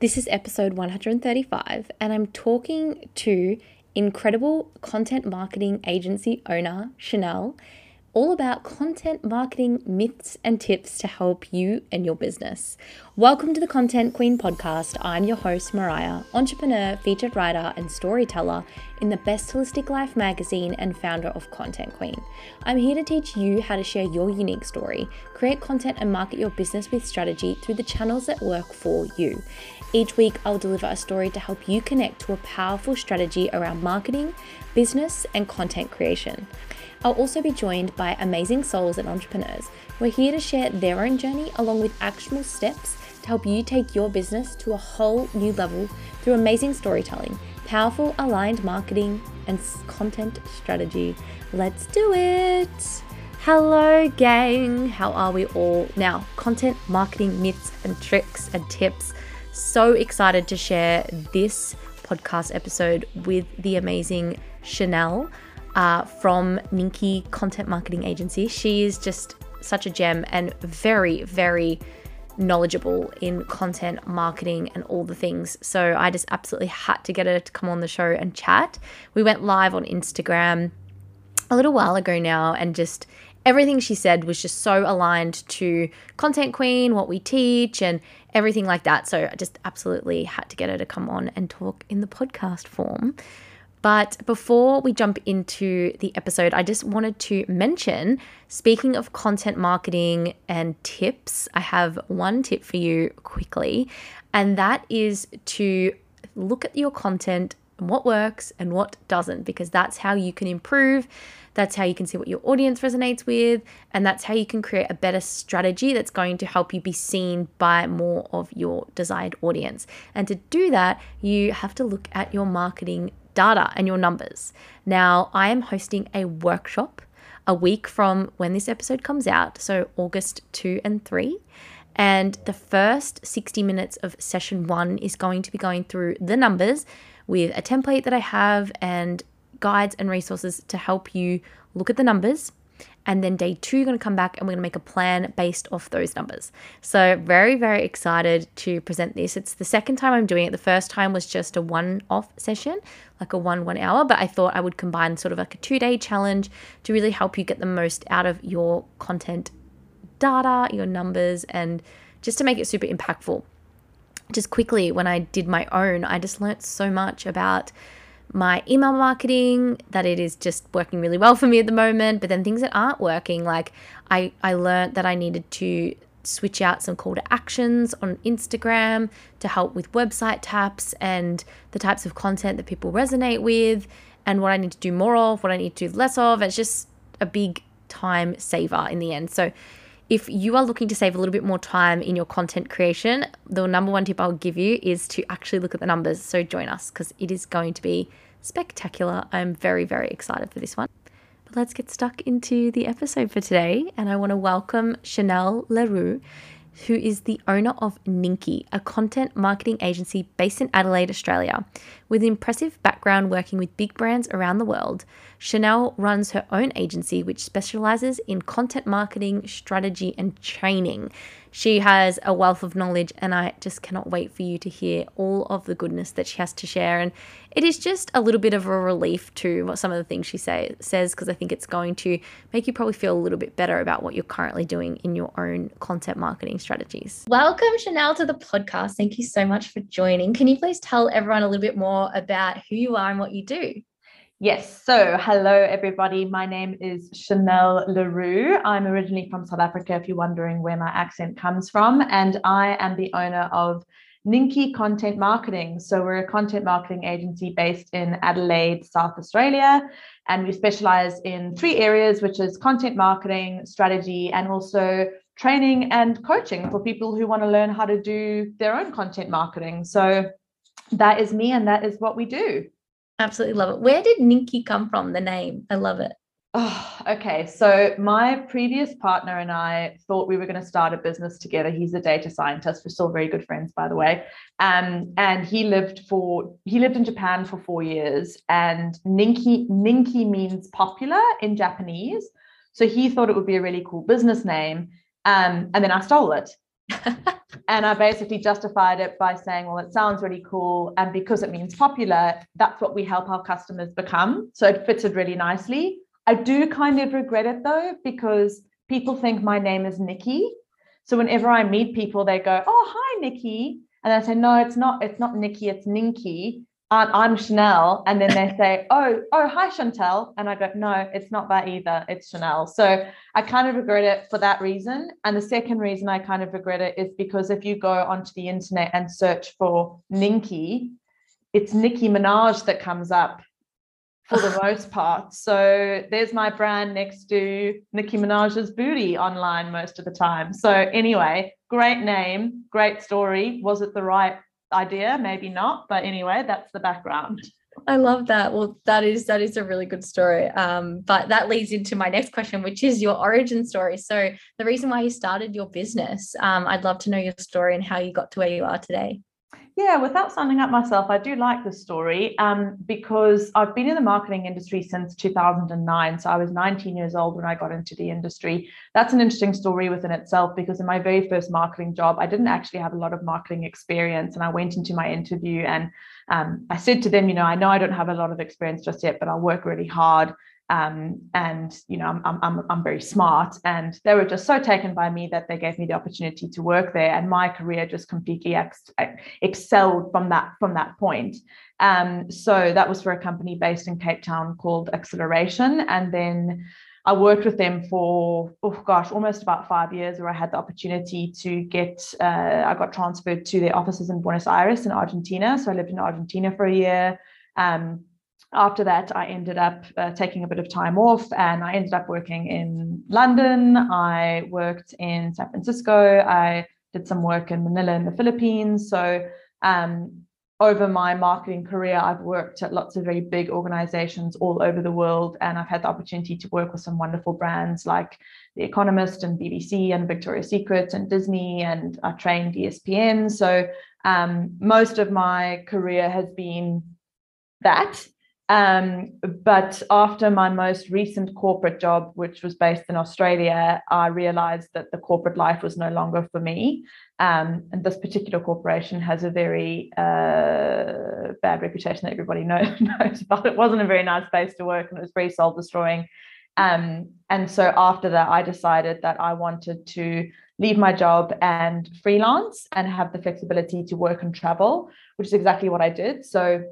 This is episode 135, and I'm talking to incredible content marketing agency owner Chanelle all about content marketing myths and tips to help you and your business. Welcome to the Content Queen podcast. I'm your host, Mariah, entrepreneur, featured writer, and storyteller in the Best Holistic Life magazine and founder of Content Queen. I'm here to teach you how to share your unique story, create content, and market your business with strategy through the channels that work for you. Each week, I'll deliver a story to help you connect to a powerful strategy around marketing, business, and content creation. I'll also be joined by amazing souls and entrepreneurs who are here to share their own journey along with actionable steps to help you take your business to a whole new level through amazing storytelling, powerful aligned marketing, and content strategy. Let's do it! Hello, gang! How are we all? Now, content marketing myths and tricks and tips. So excited to share this podcast episode with the amazing Chanelle uh, from Ninki Content Marketing Agency. She is just such a gem and very, very knowledgeable in content marketing and all the things. So I just absolutely had to get her to come on the show and chat. We went live on Instagram a little while ago now and just everything she said was just so aligned to Content Queen, what we teach, and everything like that. So I just absolutely had to get her to come on and talk in the podcast form. But before we jump into the episode, I just wanted to mention speaking of content marketing and tips, I have one tip for you quickly, and that is to look at your content and what works and what doesn't, because that's how you can improve. That's how you can see what your audience resonates with, and that's how you can create a better strategy that's going to help you be seen by more of your desired audience. And to do that, you have to look at your marketing data and your numbers. Now, I am hosting a workshop a week from when this episode comes out, so August 2 and 3. And the first 60 minutes of session one is going to be going through the numbers with a template that I have and guides and resources to help you look at the numbers and then day two, you're going to come back and we're going to make a plan based off those numbers. So, very, very excited to present this. It's the second time I'm doing it. The first time was just a one off session, like a one, one hour, but I thought I would combine sort of like a two day challenge to really help you get the most out of your content data, your numbers, and just to make it super impactful. Just quickly, when I did my own, I just learnt so much about my email marketing that it is just working really well for me at the moment but then things that aren't working like i i learned that i needed to switch out some call to actions on instagram to help with website taps and the types of content that people resonate with and what i need to do more of what i need to do less of. It's just a big time saver in the end. So if you are looking to save a little bit more time in your content creation, the number one tip I'll give you is to actually look at the numbers. So join us because it is going to be spectacular. I'm very, very excited for this one. But let's get stuck into the episode for today. And I want to welcome Chanelle Le Roux who is the owner of Ninki, a content marketing agency based in Adelaide, Australia. With an impressive background working with big brands around the world, Chanelle runs her own agency which specializes in content marketing, strategy, and training. She has a wealth of knowledge, and I just cannot wait for you to hear all of the goodness that she has to share. And it is just a little bit of a relief to what some of the things she say, says, because I think it's going to make you probably feel a little bit better about what you're currently doing in your own content marketing strategies. Welcome, Chanelle, to the podcast. Thank you so much for joining. Can you please tell everyone a little bit more about who you are and what you do? Yes. So, hello, everybody. My name is Chanelle Le Roux. I'm originally from South Africa, if you're wondering where my accent comes from. And I am the owner of Ninki Content Marketing. So, we're a content marketing agency based in Adelaide, South Australia. And we specialize in three areas, which is content marketing, strategy, and also training and coaching for people who want to learn how to do their own content marketing. So, that is me, and that is what we do. Absolutely love it. Where did Ninki come from? The name. I love it. Oh, okay. So my previous partner and I thought we were going to start a business together. He's a data scientist. We're still very good friends, by the way. Um, and he lived for he lived in Japan for four years. And Ninki Ninki means popular in Japanese. So he thought it would be a really cool business name. Um, and then I stole it and I basically justified it by saying, well, it sounds really cool. And because it means popular, that's what we help our customers become. So it fitted really nicely. I do kind of regret it though, because people think my name is Nikki. So whenever I meet people, they go, oh, hi, Nikki. And I say, no, it's not, it's not Nikki, it's Ninki. I'm Chanelle. And then they say, oh, oh, hi, Chantel. And I go, no, it's not that either. It's Chanelle. So I kind of regret it for that reason. And the second reason I kind of regret it is because if you go onto the internet and search for Ninki, it's Nicki Minaj that comes up for the most part. So there's my brand next to Nicki Minaj's booty online most of the time. So anyway, great name, great story. Was it the right idea, maybe not, but anyway, that's the background. I love that. Well, that is that is a really good story. Um, but that leads into my next question, which is your origin story. So the reason why you started your business, um, I'd love to know your story and how you got to where you are today. Yeah, without sounding up myself, I do like this story um, because I've been in the marketing industry since 2009. So I was 19 years old when I got into the industry. That's an interesting story within itself because in my very first marketing job, I didn't actually have a lot of marketing experience. And I went into my interview and um, I said to them, you know, I know I don't have a lot of experience just yet, but I'll work really hard um, and you know I'm, I'm, I'm very smart. And they were just so taken by me that they gave me the opportunity to work there. And my career just completely ex- excelled from that from that point. Um, so that was for a company based in cape town called acceleration. And then I worked with them for oh gosh almost about five years where I had the opportunity to get uh, I got transferred to their offices in Buenos Aires in Argentina. So I lived in Argentina for a year. Um, after that, I ended up uh, taking a bit of time off and I ended up working in London. I worked in San Francisco. I did some work in Manila in the Philippines. So, um, over my marketing career, I've worked at lots of very big organizations all over the world. And I've had the opportunity to work with some wonderful brands like The Economist and BBC and Victoria's Secret and Disney. And I trained ESPN. So, um, most of my career has been that. Um, but after my most recent corporate job, which was based in Australia, I realized that the corporate life was no longer for me. Um, and this particular corporation has a very uh, bad reputation that everybody knows, knows about. It wasn't a very nice place to work and it was very soul destroying. Um, and so after that, I decided that I wanted to leave my job and freelance and have the flexibility to work and travel, which is exactly what I did. So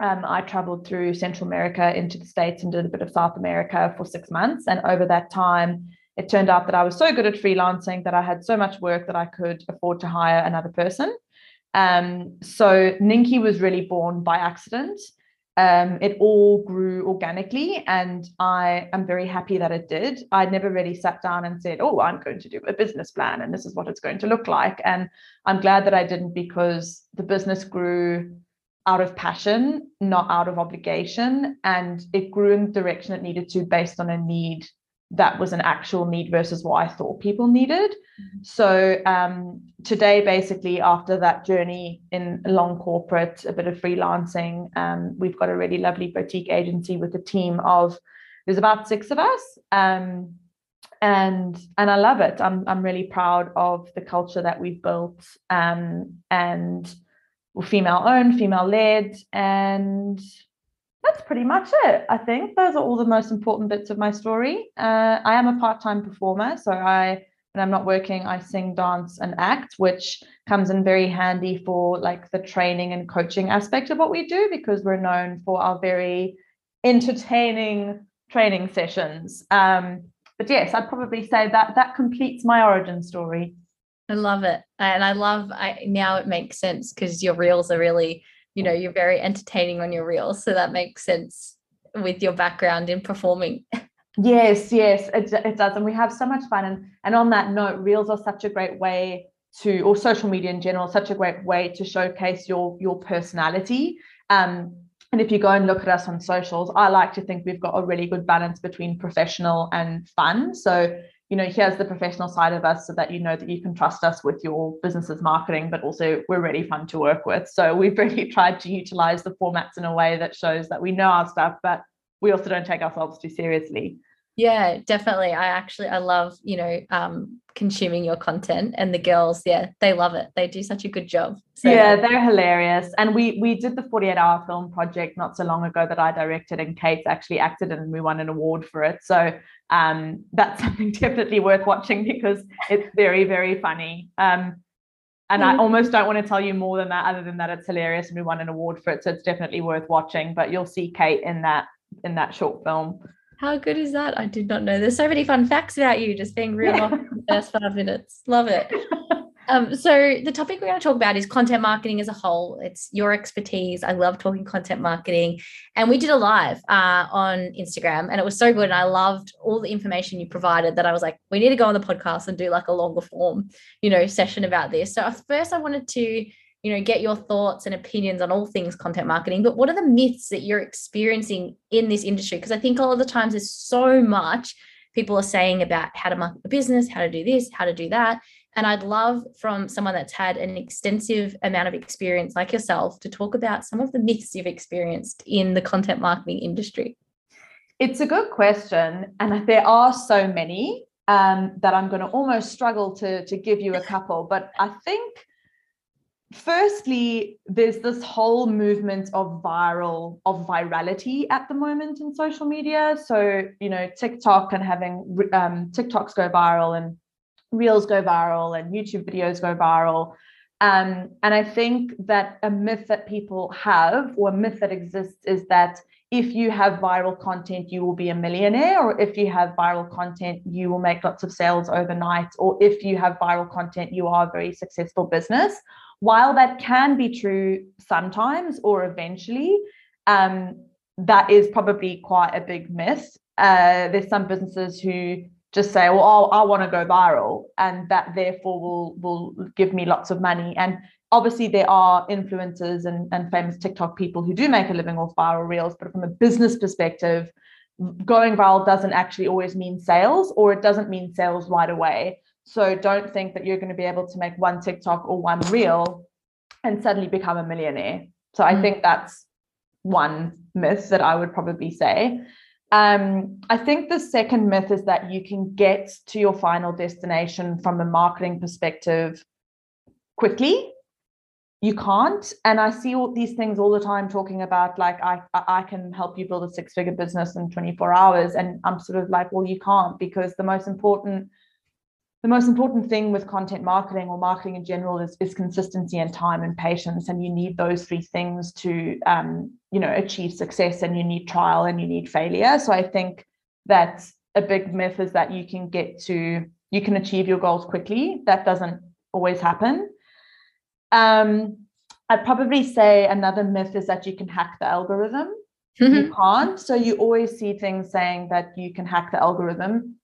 um, I traveled through Central America into the States and did a bit of South America for six months. And over that time, it turned out that I was so good at freelancing that I had so much work that I could afford to hire another person. Um, so Ninki was really born by accident. Um, it all grew organically, and I am very happy that it did. I never really sat down and said, Oh, I'm going to do a business plan, and this is what it's going to look like. And I'm glad that I didn't because the business grew out of passion, not out of obligation. And it grew in the direction it needed to based on a need that was an actual need versus what I thought people needed. Mm-hmm. So um, today, basically, after that journey in long corporate, a bit of freelancing, um, we've got a really lovely boutique agency with a team of there's about six of us. Um, and and I love it. I'm I'm really proud of the culture that we've built. Um, female owned, female led, and that's pretty much it. I think those are all the most important bits of my story. Uh, I am a part time performer, so I when I'm not working, I sing, dance, and act, which comes in very handy for like the training and coaching aspect of what we do because we're known for our very entertaining training sessions. Um, but yes, I'd probably say that that completes my origin story. I love it. And I love I now it makes sense because your reels are really, you know, you're very entertaining on your reels. So that makes sense with your background in performing. Yes, yes, it, it does. And we have so much fun. And, and on that note, reels are such a great way to, or social media in general, such a great way to showcase your your personality. Um, and if you go and look at us on socials, I like to think we've got a really good balance between professional and fun. So you know, here's the professional side of us so that you know that you can trust us with your business's marketing, but also we're really fun to work with. So we've really tried to utilize the formats in a way that shows that we know our stuff, but we also don't take ourselves too seriously. Yeah, definitely. I actually I love, you know, um consuming your content and the girls, yeah, they love it. They do such a good job. So Yeah, they're hilarious. And we we did the 48 hour film project not so long ago that I directed and Kate actually acted and we won an award for it. So um that's something definitely worth watching because it's very, very funny. Um and I almost don't want to tell you more than that, other than that it's hilarious and we won an award for it. So it's definitely worth watching. But you'll see Kate in that in that short film. How good is that? I did not know. There's so many fun facts about you just being real off in the first five minutes. Love it. Um, so the topic we're going to talk about is content marketing as a whole. It's your expertise. I love talking content marketing, and we did a live uh, on Instagram, and it was so good. And I loved all the information you provided. That I was like, we need to go on the podcast and do like a longer form, you know, session about this. So first, I wanted to you know get your thoughts and opinions on all things content marketing but what are the myths that you're experiencing in this industry? Because i think a lot of the times there's so much people are saying about how to market a business how to do this how to do that. And i'd love from someone that's had an extensive amount of experience like yourself to talk about some of the myths you've experienced in the content marketing industry. It's a good question and there are so many um, that i'm going to almost struggle to to give you a couple but i think firstly there's this whole movement of viral of virality at the moment in social media. So you know tiktok and having um, tiktoks go viral and reels go viral and youtube videos go viral. Um, and i think that a myth that people have or a myth that exists is that if you have viral content you will be a millionaire or if you have viral content you will make lots of sales overnight or if you have viral content you are a very successful business while that can be true sometimes or eventually, um, that is probably quite a big miss. Uh, there's some businesses who just say, "Well, I want to go viral," and that therefore will will give me lots of money. And obviously, there are influencers and, and famous TikTok people who do make a living off viral reels, but from a business perspective, going viral doesn't actually always mean sales, or it doesn't mean sales right away. So don't think that you're going to be able to make one TikTok or one reel and suddenly become a millionaire. So I mm. think that's one myth that I would probably say. Um, I think the second myth is that you can get to your final destination from a marketing perspective quickly. You can't. And I see all these things all the time talking about like I I can help you build a six-figure business in 24 hours. And I'm sort of like, well, you can't because the most important the most important thing with content marketing or marketing in general is, is consistency and time and patience and you need those three things to um, you know achieve success and you need trial and you need failure. So i think that a big myth is that you can get to you can achieve your goals quickly. That doesn't always happen. Um, i'd probably say another myth is that you can hack the algorithm. Mm-hmm. you can't. So you always see things saying that you can hack the algorithm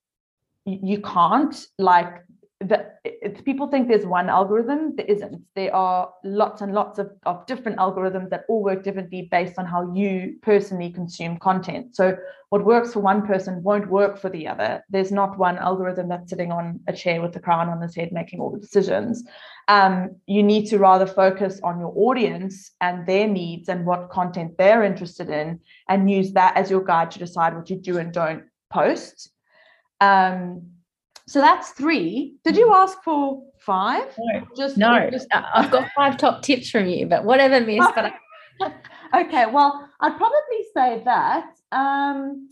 you can't like the people think there's one algorithm there isn't. There are lots and lots of, of different algorithms that all work differently based on how you personally consume content. So what works for one person won't work for the other. There's not one algorithm that's sitting on a chair with a crown on his head making all the decisions. Um, you need to rather focus on your audience and their needs and what content they're interested in and use that as your guide to decide what you do and don't post um, so that's three. Did you ask for five? No, just no. Just... I've got five top tips from you, but whatever, miss. But I... okay, well, I'd probably say that. Um,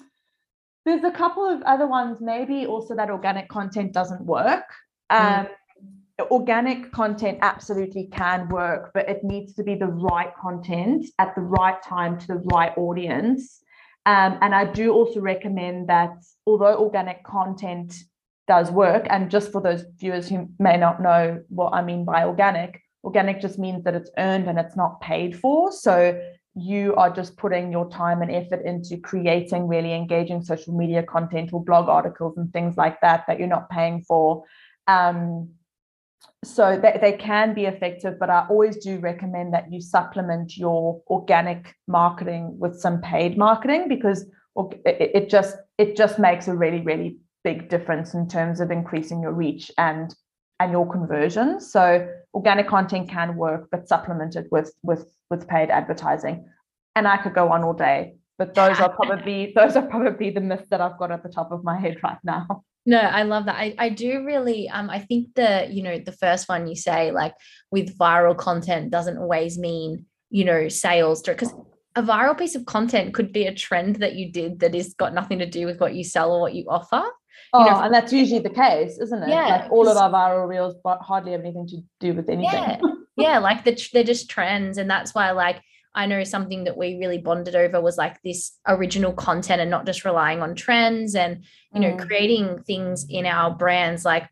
there's a couple of other ones, maybe also that organic content doesn't work. Um, mm. Organic content absolutely can work, but it needs to be the right content at the right time to the right audience. Um, and I do also recommend that although organic content does work, and just for those viewers who may not know what I mean by organic, organic just means that it's earned and it's not paid for. So you are just putting your time and effort into creating really engaging social media content or blog articles and things like that that you're not paying for. Um, so they, they can be effective but i always do recommend that you supplement your organic marketing with some paid marketing because it, just it just makes a really really big difference in terms of increasing your reach and and your conversions so organic content can work but supplemented with with with paid advertising. And i could go on all day but those are probably those are probably the myths that I've got at the top of my head right now. No, I love that. I, I do really um I think the you know the first one you say like with viral content doesn't always mean you know sales because a viral piece of content could be a trend that you did that is got nothing to do with what you sell or what you offer. Oh, you know, and that's usually the case, isn't it? Yeah, like all of our viral reels but hardly have anything to do with anything. Yeah, yeah, like the, they're just trends, and that's why like I know something that we really bonded over was like this original content and not just relying on trends and you know Mm. creating things in our brands like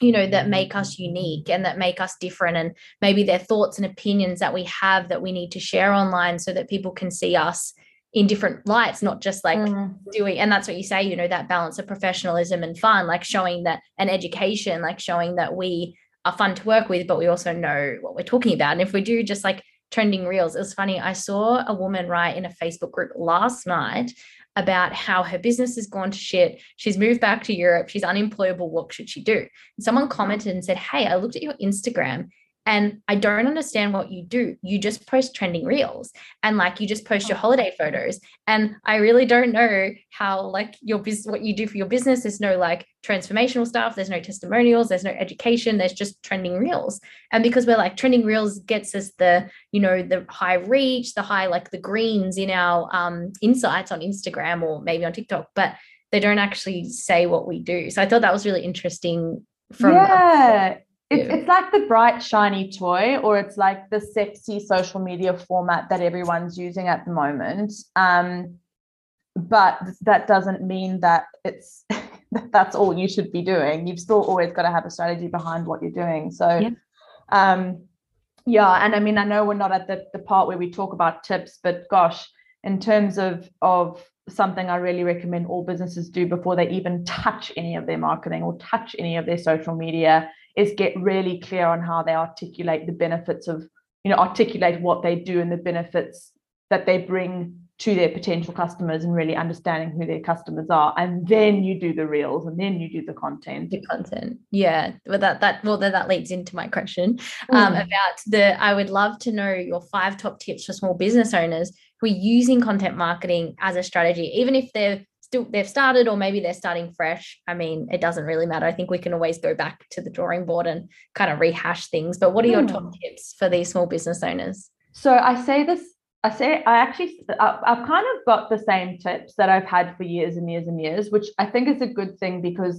you know that make us unique and that make us different and maybe they're thoughts and opinions that we have that we need to share online so that people can see us in different lights not just like Mm. doing and that's what you say you know that balance of professionalism and fun like showing that and education like showing that we are fun to work with but we also know what we're talking about and if we do just like trending reels. It was funny i saw a woman write in a facebook group last night about how her business has gone to shit. She's moved back to europe. She's unemployable. What should she do? And someone commented and said hey i looked at your instagram and I don't understand what you do. You just post trending reels and like you just post your holiday photos. And I really don't know how like your business what you do for your business. There's no like transformational stuff, there's no testimonials, there's no education, there's just trending reels. And because we're like trending reels gets us the, you know, the high reach, the high like the greens in our um insights on Instagram or maybe on TikTok, but they don't actually say what we do. So I thought that was really interesting from yeah. It's, Yeah. it's like the bright, shiny toy, or it's like the sexy social media format that everyone's using at the moment. Um, but that doesn't mean that it's that's all you should be doing. You've still always got to have a strategy behind what you're doing. So, Yeah. um, yeah, and I mean, I know we're not at the, the part where we talk about tips, but gosh, in terms of of something I really recommend all businesses do before they even touch any of their marketing or touch any of their social media is get really clear on how they articulate the benefits of, you know, articulate what they do and the benefits that they bring to their potential customers and really understanding who their customers are. And then you do the reels and then you do the content. the content yeah well that that well then that leads into my question um, Mm. about the i would love to know your five top tips for small business owners who are using content marketing as a strategy even if they're still they've started or maybe they're starting fresh i mean it doesn't really matter i think we can always go back to the drawing board and kind of rehash things but what are your top Mm. tips for these small business owners So I say this, I say, I actually, I've kind of got the same tips that I've had for years and years and years, which I think is a good thing because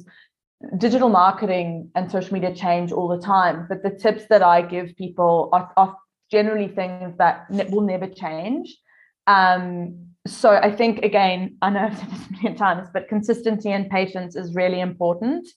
digital marketing and social media change all the time. But the tips that I give people are, are generally things that will never change. Um, so I think, again, I know I've said this a million times, but consistency and patience is really important.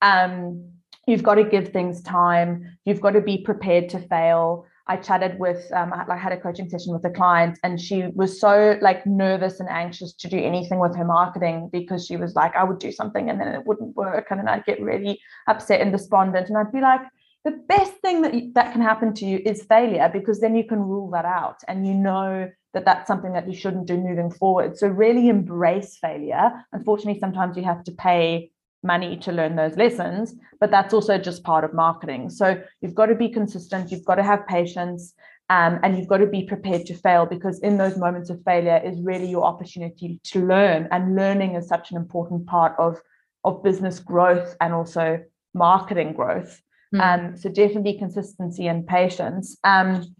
Um, you've got to give things time. You've got to be prepared to fail. I chatted with, um, I had a coaching session with a client, and she was so like nervous and anxious to do anything with her marketing because she was like, I would do something and then it wouldn't work, and then I'd get really upset and despondent, and I'd be like, the best thing that that can happen to you is failure because then you can rule that out and you know that that's something that you shouldn't do moving forward. So really embrace failure. Unfortunately, sometimes you have to pay money to learn those lessons, but that's also just part of marketing. So you've got to be consistent, you've got to have patience, um, and you've got to be prepared to fail because in those moments of failure is really your opportunity to learn. And learning is such an important part of, of business growth and also marketing growth. Mm. Um, so definitely consistency and patience. Um,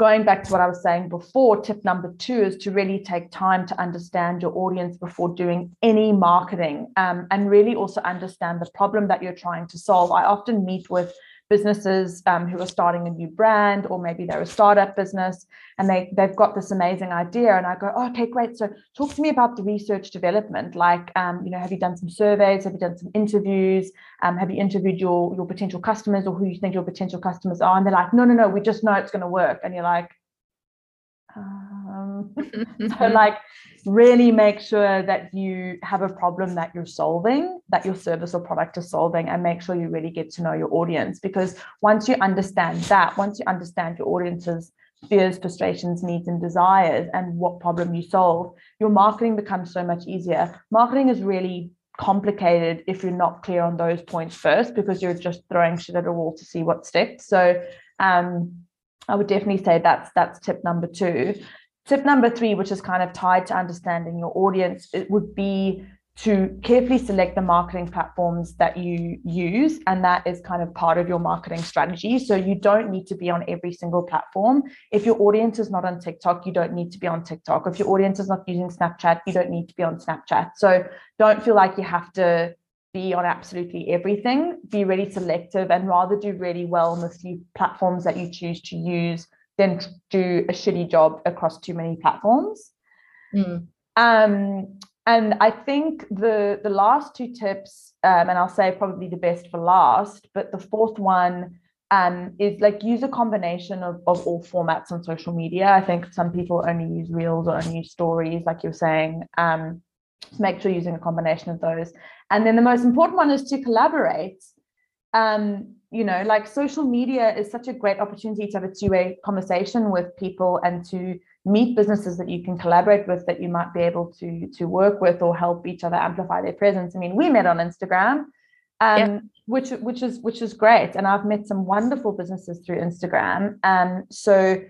going back to what I was saying before, tip number two is to really take time to understand your audience before doing any marketing um, and really also understand the problem that you're trying to solve. I often meet with businesses um, who are starting a new brand or maybe they're a startup business and they, they've got this amazing idea and i go oh, okay great so talk to me about the research development like um, you know have you done some surveys have you done some interviews um, have you interviewed your your potential customers or who you think your potential customers are? And they're like no no no we just know it's going to work and you're like so like really make sure that you have a problem that you're solving that your service or product is solving and make sure you really get to know your audience. Because once you understand that once you understand your audience's fears frustrations needs and desires and what problem you solve your marketing becomes so much easier. Marketing is really complicated if you're not clear on those points first because you're just throwing shit at a wall to see what sticks. So um I would definitely say that's that's tip number two. Tip number three, which is kind of tied to understanding your audience, it would be to carefully select the marketing platforms that you use. And that is kind of part of your marketing strategy. So you don't need to be on every single platform. If your audience is not on TikTok, you don't need to be on TikTok. If your audience is not using Snapchat, you don't need to be on Snapchat. So don't feel like you have to be on absolutely everything. Be really selective and rather do really well on the few platforms that you choose to use than do a shitty job across too many platforms. Mm. Um, and I think the the last two tips, um, and I'll say probably the best for last, but the fourth one um, is like use a combination of, of all formats on social media. I think some people only use reels or only use stories, like you're saying. Um, make sure you're using a combination of those. And then the most important one is to collaborate. Um, you know, like social media is such a great opportunity to have a two-way conversation with people and to meet businesses that you can collaborate with that you might be able to to work with or help each other amplify their presence. I mean, we met on Instagram, um, yeah. which which is which is great, and I've met some wonderful businesses through Instagram. Um, so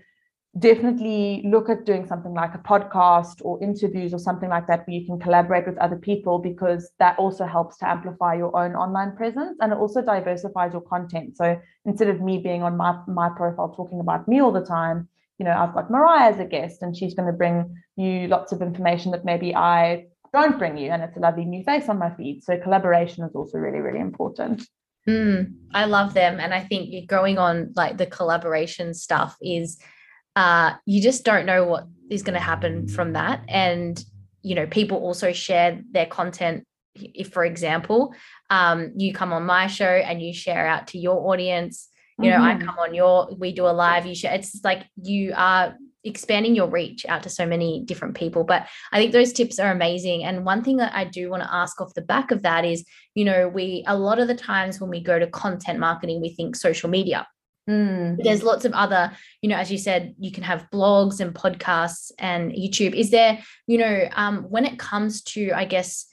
definitely look at doing something like a podcast or interviews or something like that where you can collaborate with other people because that also helps to amplify your own online presence and it also diversifies your content so instead of me being on my my profile talking about me all the time you know, I've got Mariah as a guest and she's going to bring you lots of information that maybe I don't bring you. And it's a lovely new face on my feed. So collaboration is also really, really important. Mm, I love them. And I think going on like the collaboration stuff is uh, you just don't know what is going to happen from that. And, you know, people also share their content. If, for example, um, you come on my show and you share out to your audience, you know mm-hmm. i come on your we do a live you share it's like you are expanding your reach out to so many different people but i think those tips are amazing and one thing that i do want to ask off the back of that is you know we a lot of the times when we go to content marketing we think social media Mm. There's lots of other, you know, as you said, you can have blogs and podcasts and YouTube. Is there, you know, um, when it comes to, I guess,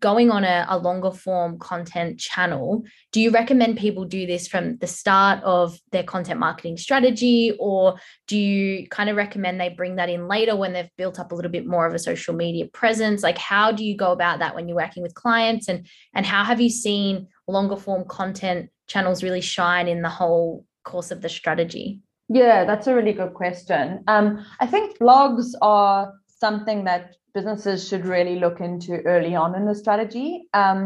going on a, a, longer form content channel, do you recommend people do this from the start of their content marketing strategy, or do you kind of recommend they bring that in later when they've built up a little bit more of a social media presence? Like, how do you go about that when you're working with clients, and and how have you seen longer form content channels really shine in the whole course of the strategy? Yeah, that's a really good question. Um, I think blogs are something that businesses should really look into early on in the strategy. Um,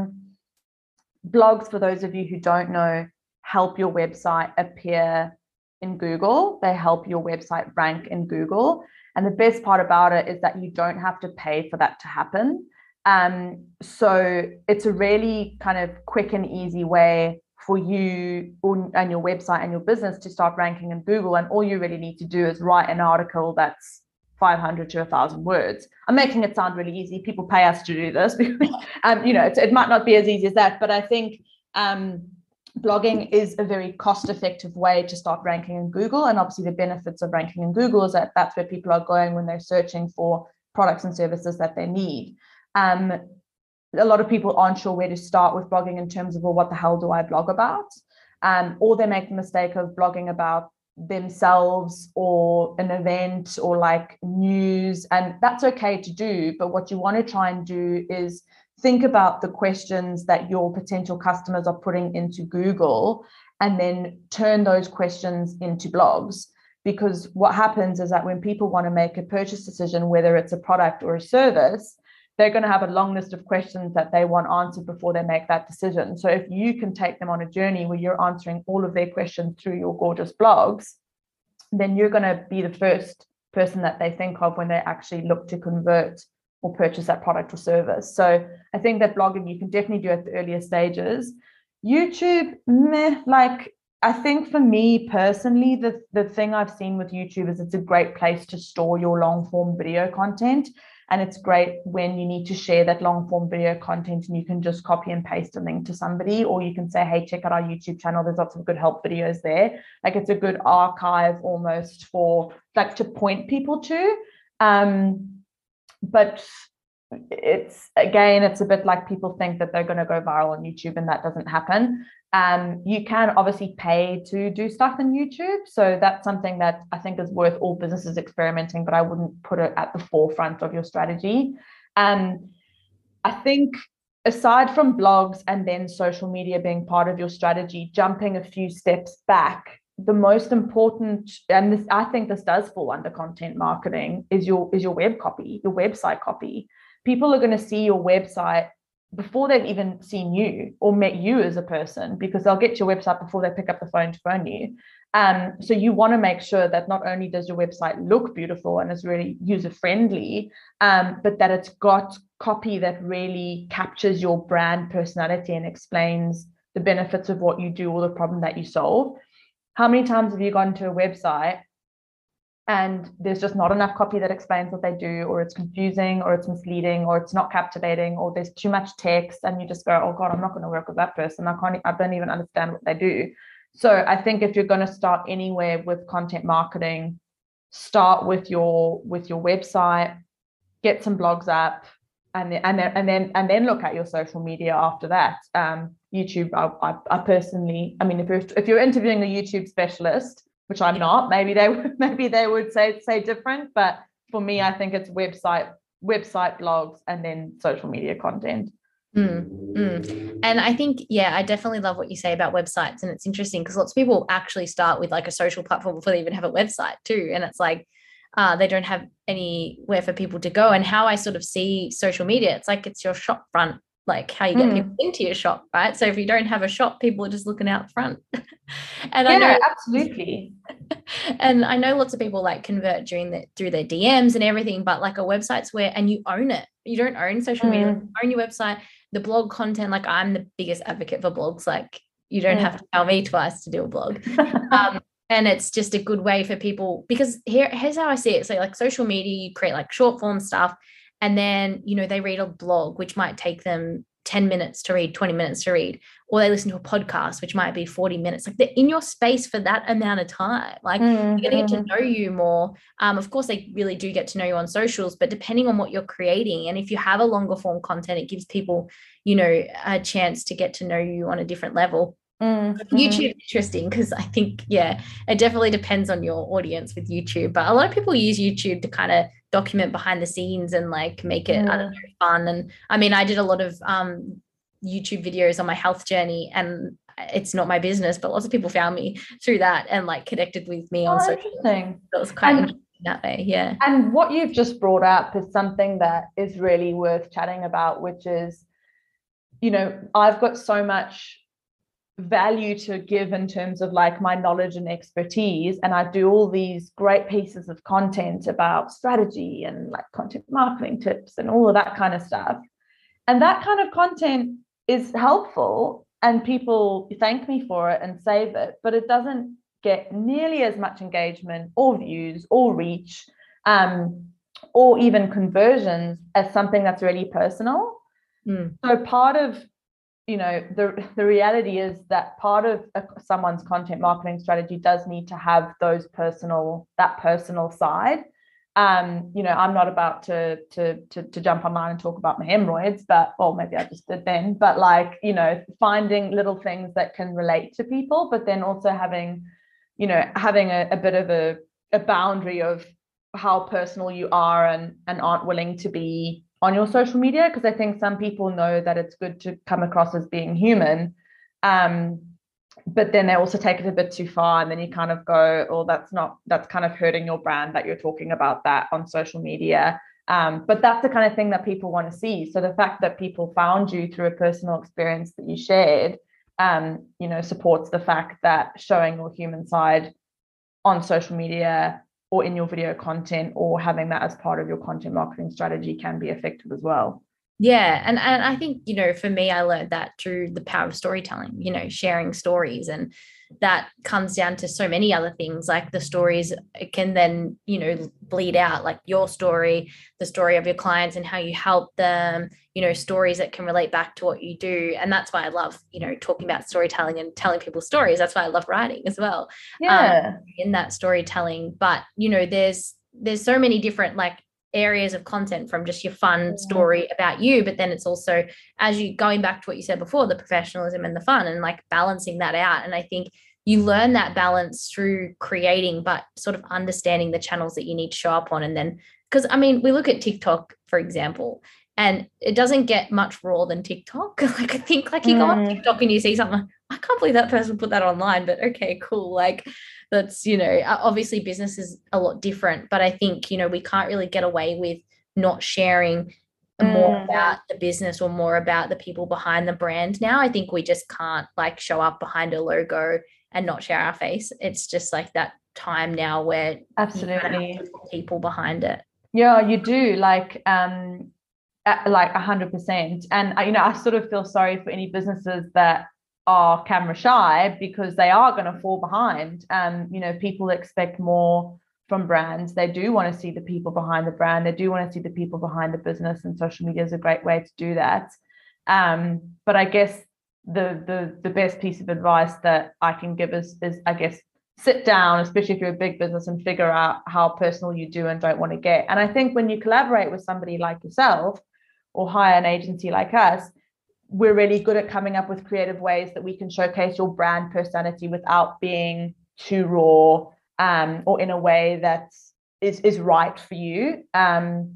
blogs, for those of you who don't know, help your website appear in Google. They help your website rank in Google. And the best part about it is that you don't have to pay for that to happen. Um, so it's a really kind of quick and easy way for you and your website and your business to start ranking in Google. And all you really need to do is write an article that's 500 to 1000 words. I'm making it sound really easy. People pay us to do this. Um, you know it might not be as easy as that but i think um, blogging is a very cost effective way to start ranking in google and obviously the benefits of ranking in google is that that's where people are going when they're searching for products and services that they need. Um, a lot of people aren't sure where to start with blogging in terms of well what the hell do i blog about? Um, or they make the mistake of blogging about themselves or an event or like news and that's okay to do but what you want to try and do is think about the questions that your potential customers are putting into google and then turn those questions into blogs. Because what happens is that when people want to make a purchase decision whether it's a product or a service they're going to have a long list of questions that they want answered before they make that decision. So if you can take them on a journey where you're answering all of their questions through your gorgeous blogs, then you're going to be the first person that they think of when they actually look to convert or purchase that product or service. So I think that blogging you can definitely do at the earlier stages. YouTube, meh, like I think for me personally, the, the thing I've seen with YouTube is it's a great place to store your long form video content. And it's great when you need to share that long form video content and you can just copy and paste a link to somebody, or you can say, hey, check out our YouTube channel. There's lots of good help videos there. Like it's a good archive almost for like to point people to. Um, but it's again, it's a bit like people think that they're going to go viral on YouTube and that doesn't happen. Um, you can obviously pay to do stuff in YouTube. So that's something that I think is worth all businesses experimenting, but I wouldn't put it at the forefront of your strategy. Um, I think aside from blogs and then social media being part of your strategy, jumping a few steps back, the most important, and this I think this does fall under content marketing, is your is your web copy, your website copy. People are going to see your website before they've even seen you or met you as a person because they'll get your website before they pick up the phone to phone you. Um, so you want to make sure that not only does your website look beautiful and is really user friendly, um, but that it's got copy that really captures your brand personality and explains the benefits of what you do or the problem that you solve. How many times have you gone to a website and there's just not enough copy that explains what they do, or it's confusing, or it's misleading, or it's not captivating, or there's too much text, and you just go, "Oh God, I'm not going to work with that person. I can't. I don't even understand what they do." So I think if you're going to start anywhere with content marketing, start with your with your website, get some blogs up, and then and then and then and then look at your social media after that. Um, YouTube, I, I, I personally, I mean, if you're if you're interviewing a YouTube specialist, which I'm not, maybe they would maybe they would say say different, but for me, I think it's website website blogs and then social media content. Mm, mm. And I think, yeah, I definitely love what you say about websites. And it's interesting because lots of people actually start with like a social platform before they even have a website too. And it's like uh, they don't have anywhere for people to go. And how I sort of see social media, it's like it's your shop front, like how you get mm. people into your shop, right? So if you don't have a shop, people are just looking out front. and yeah, I know absolutely. and I know lots of people like convert during the through their DMs and everything, but like a website's where and you own it. You don't own social mm. media, own your website the blog content, like I'm the biggest advocate for blogs. Like you don't yeah. have to tell me twice to do a blog. um, and it's just a good way for people because here, here's how I see it. So like social media, you create like short form stuff, and then you know they read a blog, which might take them 10 minutes to read, 20 minutes to read, or they listen to a podcast, which might be 40 minutes. Like they're in your space for that amount of time. Like mm-hmm. you're going to get to mm-hmm. know you more. Um, of course, they really do get to know you on socials, but depending on what you're creating, and if you have a longer form content, it gives people, you know, a chance to get to know you on a different level. Mm-hmm. YouTube interesting because I think, yeah, it definitely depends on your audience with YouTube. But a lot of people use YouTube to kind of document behind the scenes and like make it, mm. I don't know, fun. And I mean, I did a lot of um, YouTube videos on my health journey and it's not my business, but lots of people found me through that and like connected with me oh, on social. Interesting. It was quite and, interesting that way. Yeah. And what you've just brought up is something that is really worth chatting about, which is, you know, I've got so much value to give in terms of like my knowledge and expertise. And i do all these great pieces of content about strategy and like content marketing tips and all of that kind of stuff. And that kind of content is helpful and people thank me for it and save it but it doesn't get nearly as much engagement or views or reach um, or even conversions as something that's really personal. Mm. so part of you know the the reality is that part of someone's content marketing strategy does need to have those personal that personal side. Um you know i'm not about to to to, to jump online and talk about my hemorrhoids but or maybe i just did then. But like you know finding little things that can relate to people but then also having you know having a, a bit of a, a boundary of how personal you are and and aren't willing to be on your social media because I think some people know that it's good to come across as being human. Um, but then they also take it a bit too far and then you kind of go, oh, that's not that's kind of hurting your brand that you're talking about that on social media. Um, but that's the kind of thing that people want to see. So the fact that people found you through a personal experience that you shared, um, you know, supports the fact that showing your human side on social media or in your video content or having that as part of your content marketing strategy can be effective as well. Yeah and and i think you know for me i learned that through the power of storytelling you know sharing stories and that comes down to so many other things like the stories It can then you know bleed out like your story the story of your clients and how you help them you know stories that can relate back to what you do. And that's why i love you know talking about storytelling and telling people stories. That's why i love writing as well yeah. um, in that storytelling. But you know there's there's so many different like areas of content from just your fun story about you but then it's also as you going back to what you said before the professionalism and the fun and like balancing that out. And i think you learn that balance through creating but sort of understanding the channels that you need to show up on. And then because i mean we look at tiktok for example and it doesn't get much raw than tiktok. Like i think like you go on Mm. tiktok and you see something i can't believe that person put that online but okay cool. Like that's you know obviously business is a lot different but i think you know we can't really get away with not sharing more Mm. about the business or more about the people behind the brand now i think we just can't like show up behind a logo and not share our face it's just like that time now where you kinda have Absolutely. people behind it Yeah, you do like um like a hundred percent. And uh, you know, I sort of feel sorry for any businesses that are camera shy because they are going to fall behind. Um, you know, people expect more from brands. They do want to see the people behind the brand. They do want to see the people behind the business, and social media is a great way to do that. Um, but I guess the the the best piece of advice that I can give is is I guess sit down, especially if you're a big business, and figure out how personal you do and don't want to get. And I think when you collaborate with somebody like yourself or hire an agency like us, we're really good at coming up with creative ways that we can showcase your brand personality without being too raw um, or in a way that is is right for you. Um,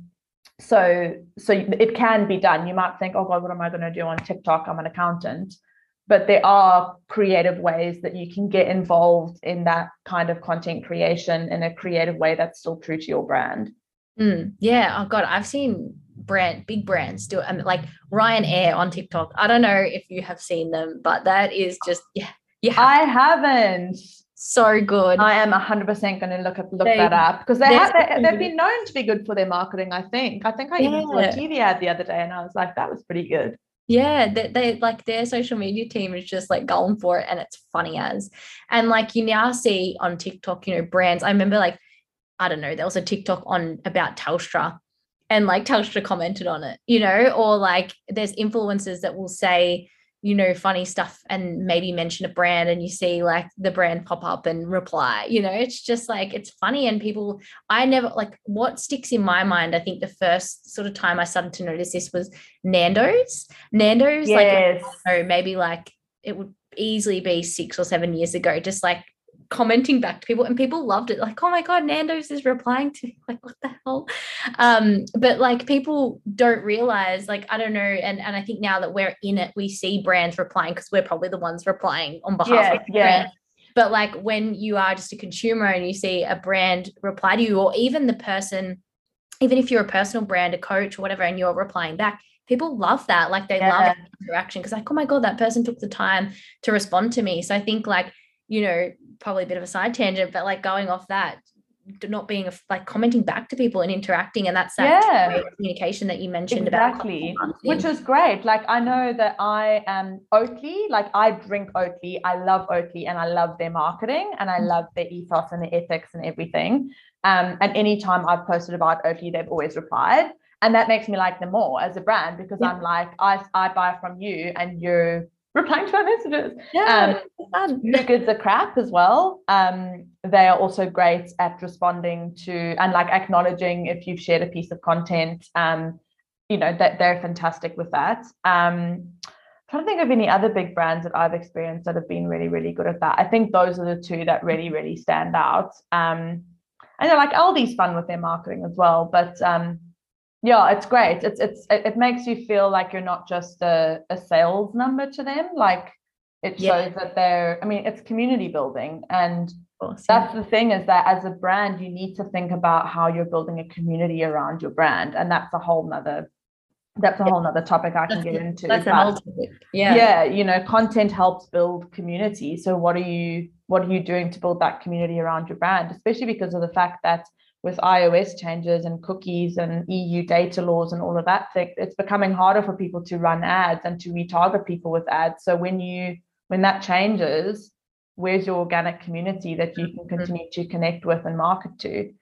so so it can be done. You might think, oh God, what am I going to do on TikTok? I'm an accountant but there are creative ways that you can get involved in that kind of content creation in a creative way that's still true to your brand. Mm, yeah. Oh God, I've seen brand big brands do it. I mean, like Ryanair on TikTok. I don't know if you have seen them, but that is just yeah, yeah, I haven't. so good. I am 100% going to look at look They- that up because they have they, they've been known to be good for their marketing. I think. I think I even saw a TV ad the other day, and I was like, that was pretty good. Yeah, they, they like their social media team is just like going for it and it's funny as. And like you now see on TikTok, you know, brands. I remember like, I don't know, there was a TikTok on about Telstra and like Telstra commented on it, you know, or like there's influencers that will say, you know, funny stuff and maybe mention a brand and you see like the brand pop up and reply, you know, it's just like it's funny and people I never like what sticks in my mind. I think the first sort of time I started to notice this was Nando's. Nando's, like Yes. so maybe like it would easily be six or seven years ago, just like commenting back to people and people loved it. Like oh my god nando's is replying to me. Like what the hell? Um but like people don't realize like i don't know and and i think now that we're in it we see brands replying because we're probably the ones replying on behalf Yeah, of the yeah. brand. But like when you are just a consumer and you see a brand reply to you or even the person even if you're a personal brand a coach or whatever and you're replying back people love that. Like they love Yeah. interaction because like oh my god that person took the time to respond to me. So i think like you know probably a bit of a side tangent but like going off that not being a, like commenting back to people and interacting and that's that Yeah. communication that you mentioned about Exactly. Which is great. Like I know that I am Oatly, like I drink Oatly. I love Oatly and I love their marketing and I Mm. love their ethos and their ethics and everything. Um, and anytime I've posted about Oatly, they've always replied. And that makes me like them more as a brand because Yeah. I'm like, I, I buy from you and you're replying to my messages. yeah um, it's fun. New Goods are crap as well. Um, they are also great at responding to and like acknowledging if you've shared a piece of content. Um, you know that they're fantastic with that. Um, trying to think of any other big brands that I've experienced that have been really, really good at that. I think those are the two that really, really stand out. Um, and they're like Aldi's fun with their marketing as well, but um, yeah, it's great. It's it's it, makes you feel like you're not just a, a sales number to them. Like it Yeah. shows that they're. I mean, it's community building, and Of course, yeah. that's the thing is that as a brand, you need to think about how you're building a community around your brand, and that's a whole nother. That's a Yeah. whole nother topic I can get a- into. that's an but- old topic yeah yeah you know content helps build community so what are you what are you doing to build that community around your brand especially because of the fact that with ios changes and cookies and eu data laws and all of that thing it's becoming harder for people to run ads and to retarget people with ads so when you when that changes where's your organic community that you can mm-hmm. continue to connect with and market to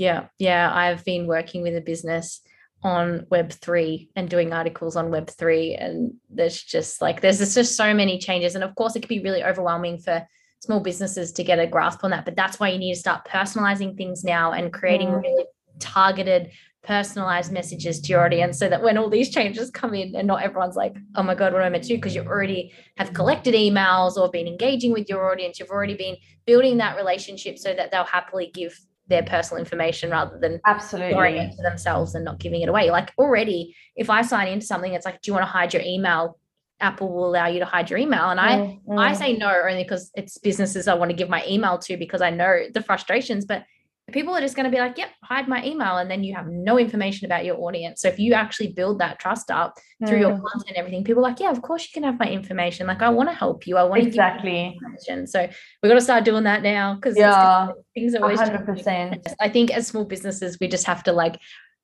Yeah, yeah. I've been working with a business on Web3 and doing articles on Web3. And there's just like, there's there's just so many changes. And of course, it can be really overwhelming for small businesses to get a grasp on that. But that's why you need to start personalizing things now and creating Mm. really targeted personalized messages to your audience so that when all these changes come in and not everyone's like oh my god what am i meant to do because you already have collected emails or been engaging with your audience you've already been building that relationship so that they'll happily give their personal information rather than absolutely it to themselves and not giving it away like already if i sign into something it's like do you want to hide your email Apple will allow you to hide your email. And I mm, I say no only because it's businesses I want to give my email to because I know the frustrations. But people are just going to be like, yep, hide my email. And then you have no information about your audience. So if you actually build that trust up through mm. your content and everything, people are like, yeah, of course you can have my information. Like I want to help you. I want to give you exactly. to So we got to start doing that now because yeah, things are always 100%. I think as small businesses, we just have to like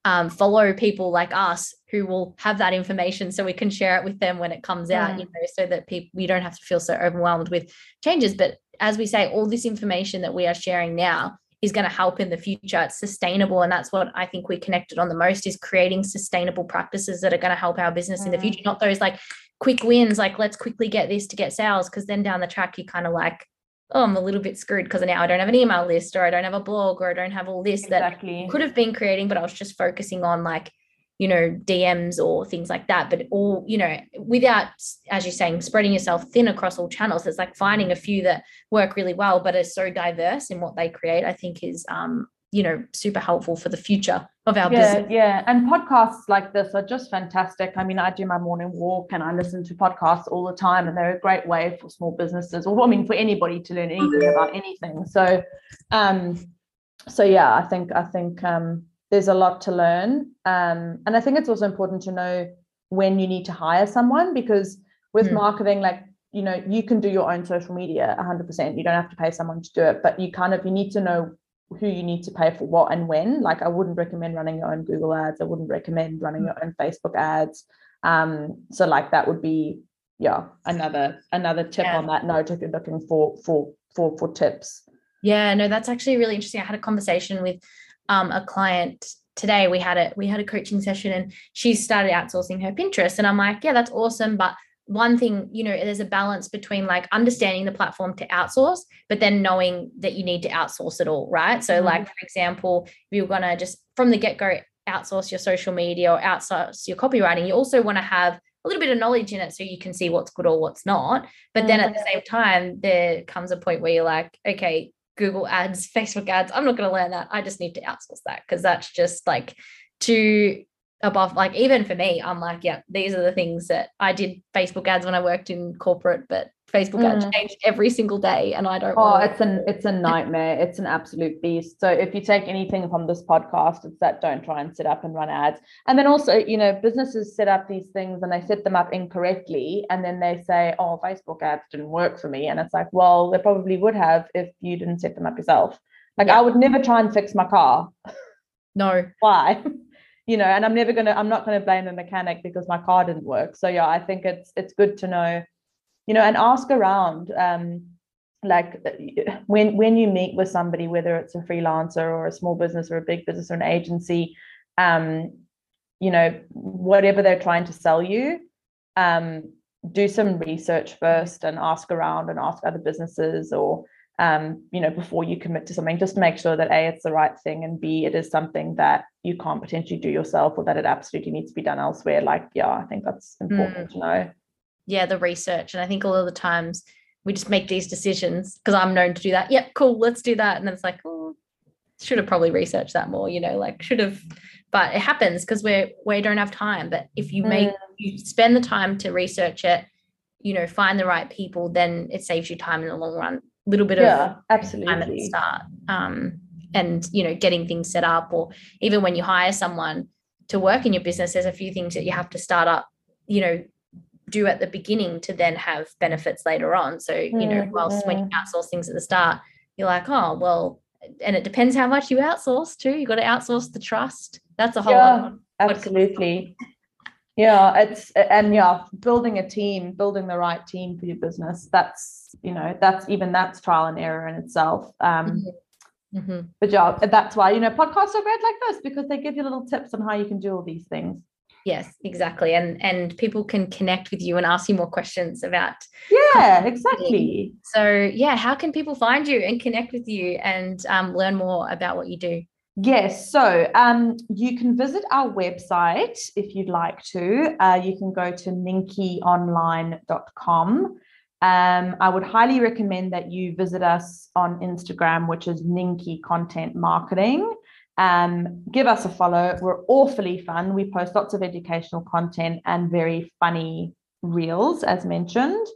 um, follow people like us who will have that information so we can share it with them when it comes out, you know, so that people we don't have to feel so overwhelmed with changes. But as we say, all this information that we are sharing now is going to help in the future. It's sustainable. And that's what I think we connected on the most is creating sustainable practices that are going to help our business in the future, mm. not those like quick wins, like let's quickly get this to get sales. Cause then down the track, you kind of like, oh, I'm a little bit screwed because now I don't have an email list or I don't have a blog or I don't have all this exactly. that could have been creating, but I was just focusing on like you know dms or things like that but all you know without as you're saying spreading yourself thin across all channels it's like finding a few that work really well but are so diverse in what they create i think is um you know super helpful for the future of our yeah, business yeah and podcasts like this are just fantastic i mean i do my morning walk and i listen to podcasts all the time and they're a great way for small businesses or i mean for anybody to learn anything about anything so um so yeah i think i think um there's a lot to learn. Um, and I think it's also important to know when you need to hire someone because with mm. marketing, like, you know, you can do your own social media 100%. You don't have to pay someone to do it, but you kind of, you need to know who you need to pay for what and when. Like, I wouldn't recommend running your own Google ads. I wouldn't recommend running your own Facebook ads. Um, so like that would be, yeah, another, another tip yeah. on that note if you're looking for, for, for, for tips. Yeah, no, that's actually really interesting. I had a conversation with um, a client today we had a we had a coaching session and she started outsourcing her pinterest and i'm like yeah that's awesome but one thing you know there's a balance between like understanding the platform to outsource but then knowing that you need to outsource it all right so mm-hmm. like for example if you're going to just from the get-go outsource your social media or outsource your copywriting you also want to have a little bit of knowledge in it so you can see what's good or what's not but mm-hmm. then at the mm-hmm. same time there comes a point where you're like okay Google ads, Facebook ads. I'm not going to learn that. I just need to outsource that because that's just like too above. Like, even for me, I'm like, yeah, these are the things that I did Facebook ads when I worked in corporate, but Facebook mm. ads change every single day, and I don't. Oh, it's an it's a nightmare. it's an absolute beast. So if you take anything from this podcast, it's that don't try and set up and run ads. And then also, you know, businesses set up these things and they set them up incorrectly, and then they say, "Oh, Facebook ads didn't work for me," and it's like, well, they probably would have if you didn't set them up yourself. Like yeah. I would never try and fix my car. No. Why? You know, and I'm never gonna. I'm not gonna blame the mechanic because my car didn't work. So yeah, I think it's it's good to know you know and ask around um, like when when you meet with somebody whether it's a freelancer or a small business or a big business or an agency um, you know whatever they're trying to sell you um, do some research first and ask around and ask other businesses or um, you know before you commit to something just make sure that a it's the right thing and b it is something that you can't potentially do yourself or that it absolutely needs to be done elsewhere. Like yeah i think that's important mm. to know. Yeah the research. And i think all of the times we just make these decisions because i'm known to do that. Yep cool let's do that. And then it's like oh should have probably researched that more you know like should have but it happens because we're we don't have time. But if you make mm. you spend the time to research it you know find the right people then it saves you time in the long run little bit yeah, of absolutely time at the start um and you know getting things set up or even when you hire someone to work in your business there's a few things that you have to start up you know do at the beginning to then have benefits later on. So, you know, whilst mm-hmm. when you mm-hmm. outsource things at the start, you're like, oh, well, and it depends how much you outsource too. You got to outsource the trust. That's a whole yeah, absolutely. Yeah, it's and yeah, building a team, building the right team for your business. That's you know, that's even that's trial and error in itself. Um, mm-hmm. Mm-hmm. But yeah, that's why you know podcasts are great like this because they give you little tips on how you can do all these things. Yes, exactly. And and people can connect with you and ask you more questions about Yeah, exactly. So yeah, how can people find you and connect with you and um, learn more about what you do? Yes, so um, you can visit our website if you'd like to. Uh, you can go to ninkionline.com. Um, I would highly recommend that you visit us on Instagram, which is Ninki Content Marketing. Um, give us a follow. We're awfully fun. We post lots of educational content and very funny reels, as mentioned.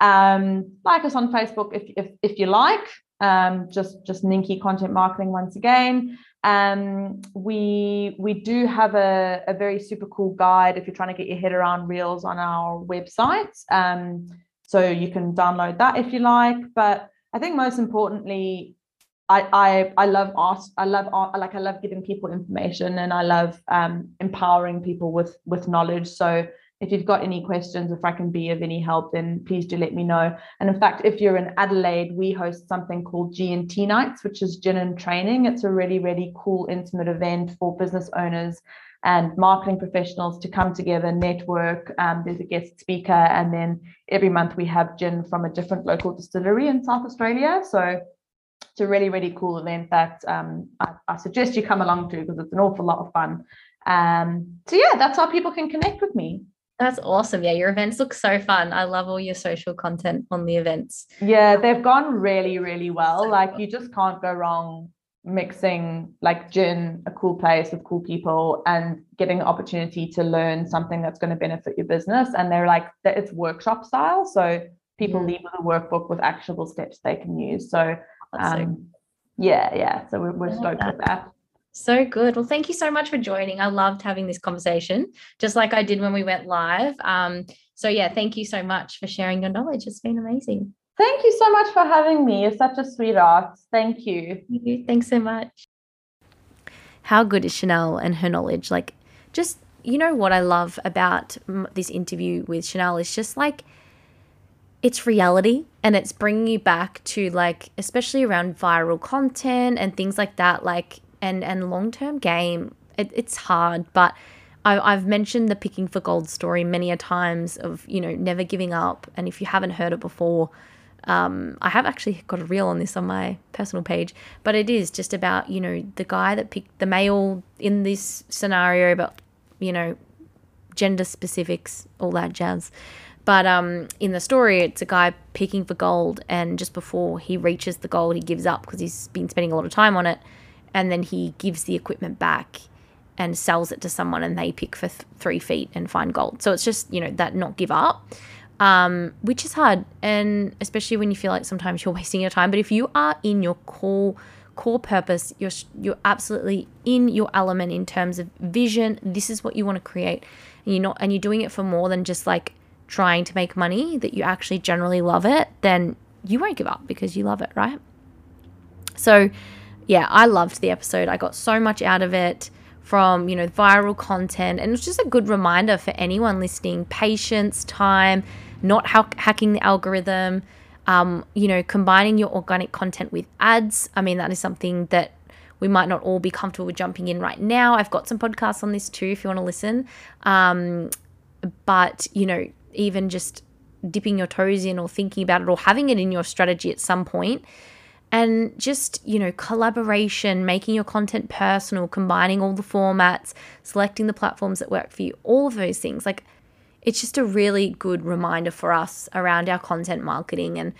Um, like us on Facebook if, if, if you like. Um, just just Ninki Content Marketing once again. Um, we we do have a, a very super cool guide if you're trying to get your head around reels on our website. Um, so you can download that if you like. But I think most importantly, I I I love art. I love art. Like I love giving people information, and I love um, empowering people with with knowledge. So if you've got any questions, if I can be of any help, then please do let me know. And in fact, if you're in Adelaide, we host something called G&T Nights, which is gin and training. It's a really, really cool, intimate event for business owners and marketing professionals to come together, network. Um, there's a guest speaker, and then every month we have gin from a different local distillery in South Australia. So it's a really, really cool event that um, I, I, suggest you come along to because it's an awful lot of fun. Um, so yeah, that's how people can connect with me. That's awesome. Yeah, your events look so fun. I love all your social content on the events. Yeah, they've gone really, really well. So like cool. you just can't go wrong mixing like gin, a cool place with cool people, and getting the opportunity to learn something that's going to benefit your business. And they're like it's workshop style. So people yeah. leave with a workbook with actionable steps they can use. So um, yeah, yeah. So we're, we're stoked that. with that. So good. Well, thank you so much for joining. I loved having this conversation, just like I did when we went live. Um, so, yeah, thank you so much for sharing your knowledge. It's been amazing. Thank you so much for having me. You're such a sweetheart. Thank you. Thanks so much. How good is Chanelle and her knowledge? Like, just, you know, what I love about this interview with Chanelle is just like, it's reality and it's bringing you back to like especially around viral content and things like that like and and long term game, it, it's hard. But I, I've mentioned the picking for gold story many a times of you know never giving up. And if you haven't heard it before, um, I have actually got a reel on this on my personal page, but it is just about you know the guy that picked the male in this scenario, about you know gender specifics, all that jazz. But um, in the story, it's a guy picking for gold, and just before he reaches the gold, he gives up because he's been spending a lot of time on it and then he gives the equipment back and sells it to someone and they pick for th- three feet and find gold. So it's just, you know, that not give up, um, which is hard. And especially when you feel like sometimes you're wasting your time. But if you are in your core, core purpose, you're, you're absolutely in your element in terms of vision. This is what you want to create. And you're not, and you're doing it for more than just like trying to make money, that you actually generally love it, then you won't give up because you love it, right? So, yeah, I loved the episode. I got so much out of it from, you know, viral content. And it's just a good reminder for anyone listening patience, time, not ha- hacking the algorithm, um, you know, combining your organic content with ads. I mean, that is something that we might not all be comfortable with jumping in right now. I've got some podcasts on this too if you want to listen. Um, but, you know, even just dipping your toes in or thinking about it or having it in your strategy at some point and just you know collaboration making your content personal combining all the formats selecting the platforms that work for you all of those things like it's just a really good reminder for us around our content marketing and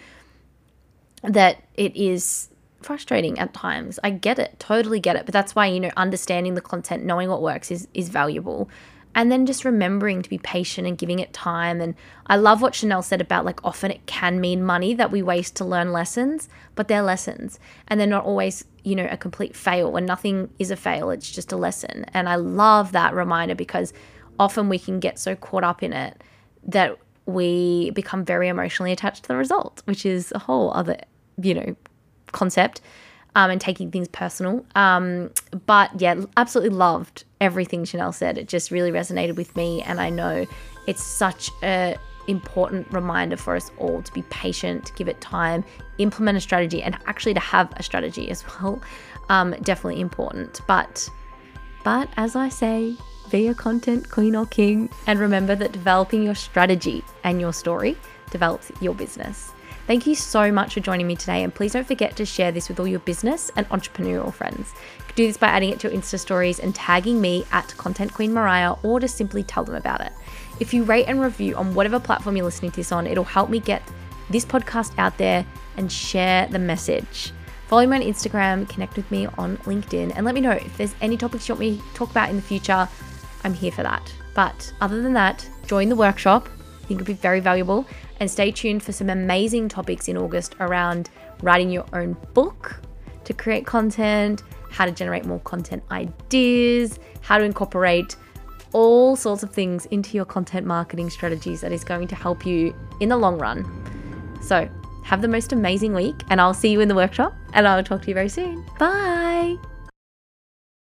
that it is frustrating at times i get it totally get it but that's why you know understanding the content knowing what works is is valuable and then just remembering to be patient and giving it time. And I love what Chanelle said about like often it can mean money that we waste to learn lessons, but they're lessons and they're not always, you know, a complete fail. And nothing is a fail, it's just a lesson. And I love that reminder because often we can get so caught up in it that we become very emotionally attached to the result, which is a whole other, you know, concept um, and taking things personal. Um, but yeah, absolutely loved everything Chanelle said. It just really resonated with me, and I know it's such a important reminder for us all to be patient, to give it time, implement a strategy, and actually to have a strategy as well. Um, definitely important. But but as I say, be a content queen or king, and remember that developing your strategy and your story develops your business. Thank you so much for joining me today, and please don't forget to share this with all your business and entrepreneurial friends. You can do this by adding it to your Insta stories and tagging me at Content Queen Mariah, or just simply tell them about it. If you rate and review on whatever platform you're listening to this on, it'll help me get this podcast out there and share the message. Follow me on Instagram, connect with me on LinkedIn, and let me know if there's any topics you want me to talk about in the future. I'm here for that. But other than that, join the workshop. I think it'll be very valuable. And stay tuned for some amazing topics in August around writing your own book to create content, how to generate more content ideas, how to incorporate all sorts of things into your content marketing strategies that is going to help you in the long run. So, have the most amazing week, and I'll see you in the workshop, and I'll talk to you very soon. Bye.